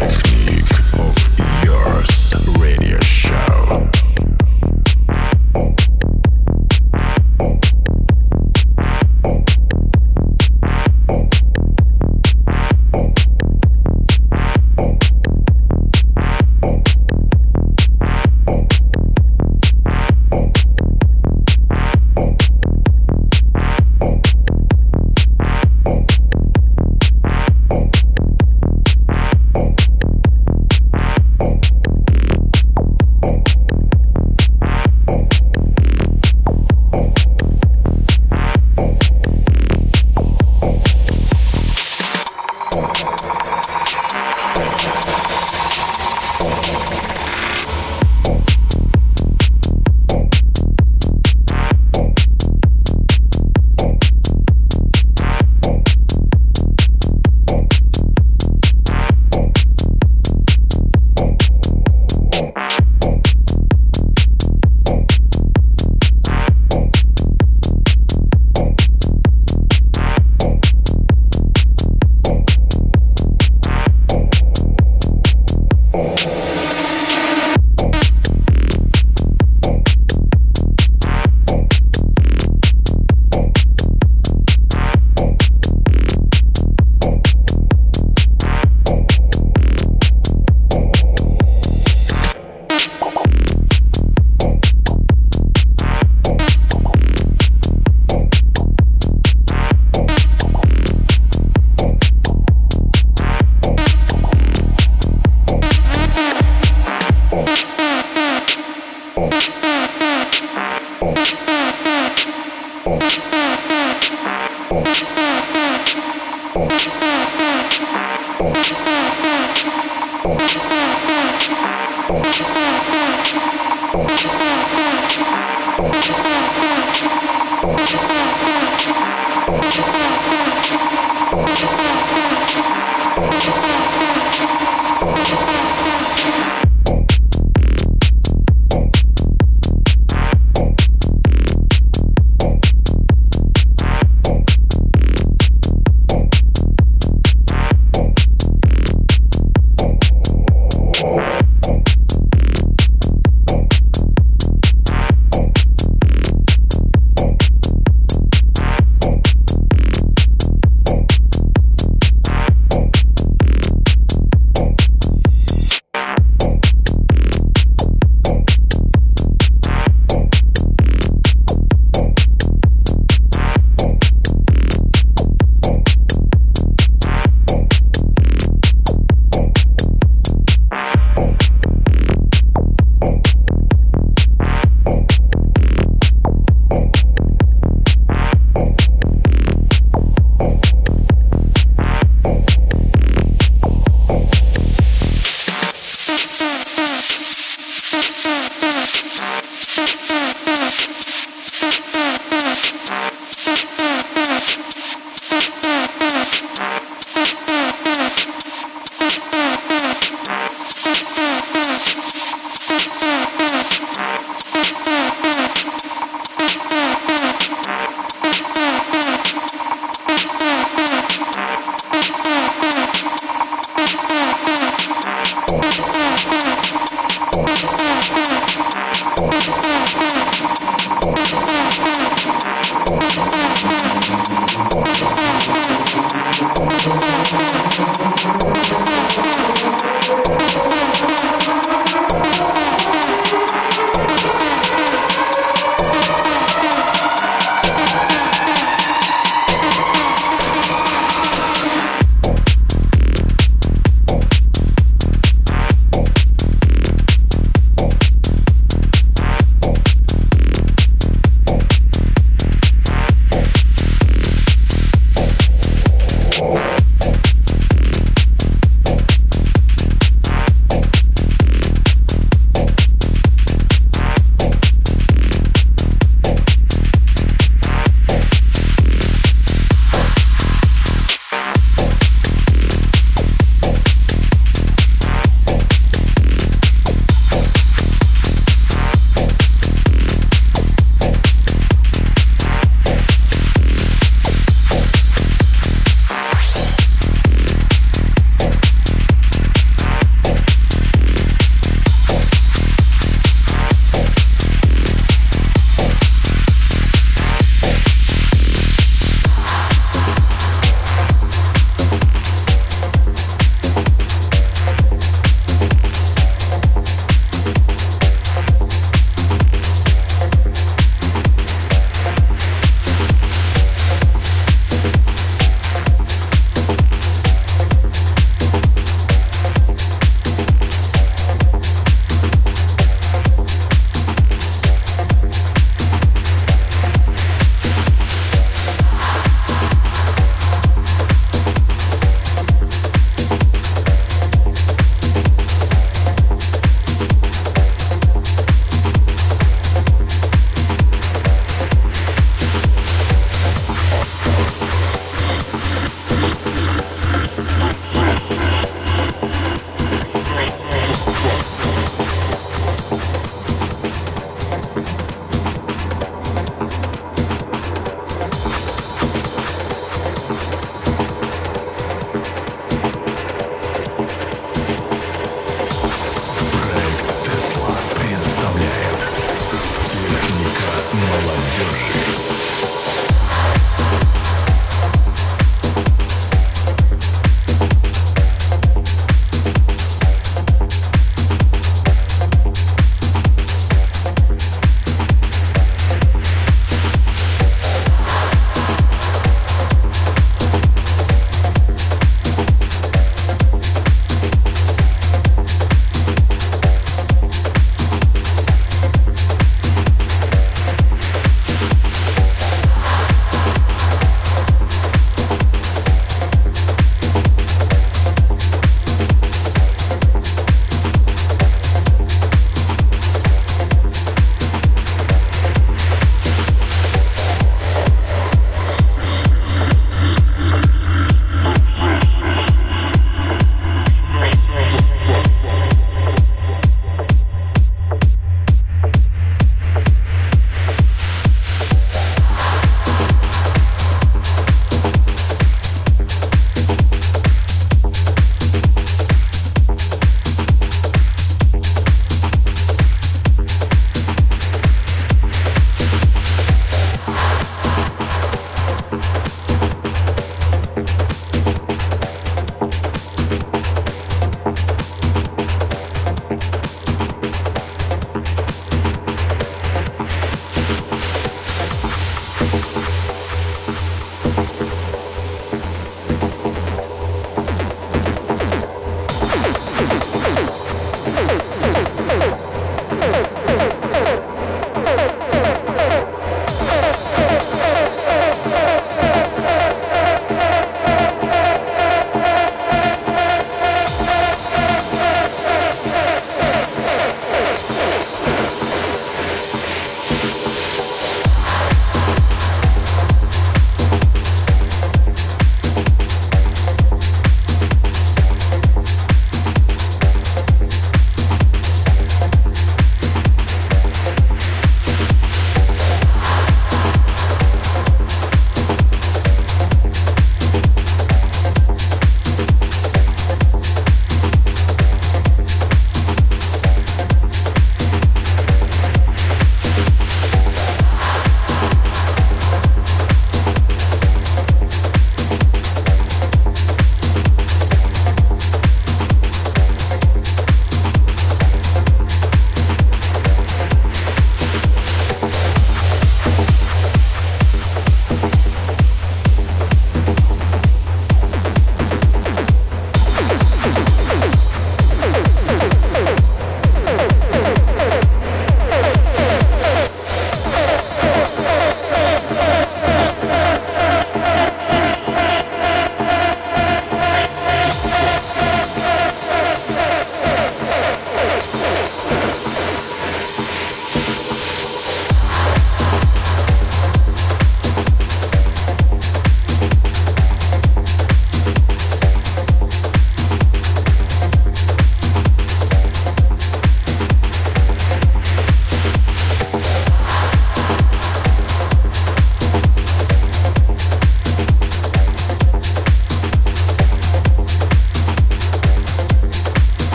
Thank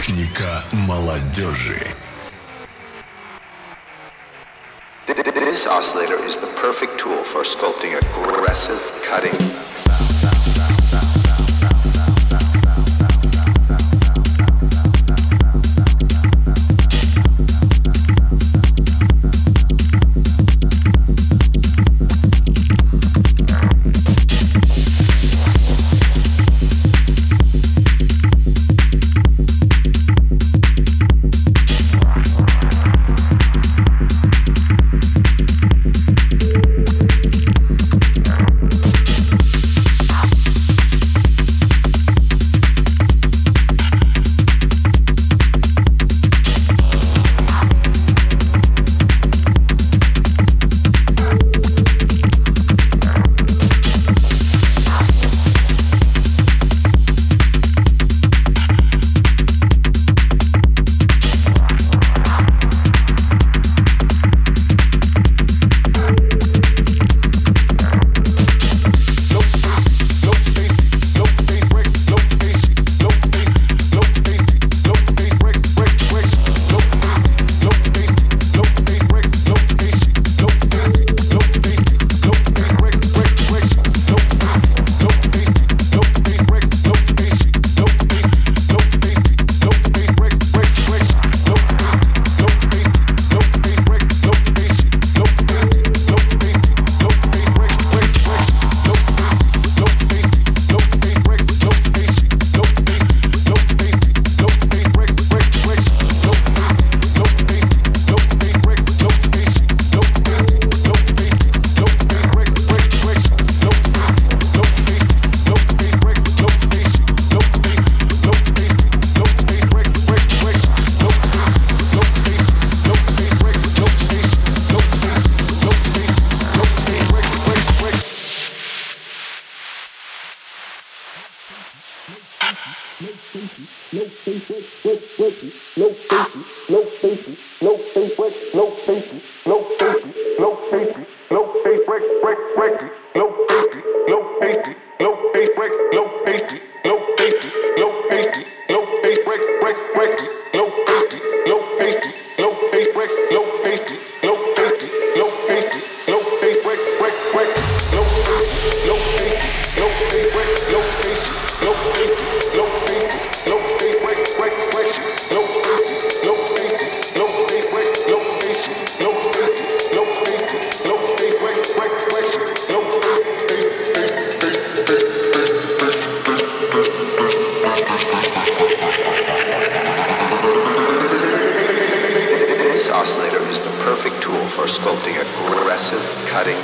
Техника молодежи. This oscillator is the perfect tool for sculpting aggressive cutting sound. This oscillator is the perfect tool for sculpting aggressive cutting.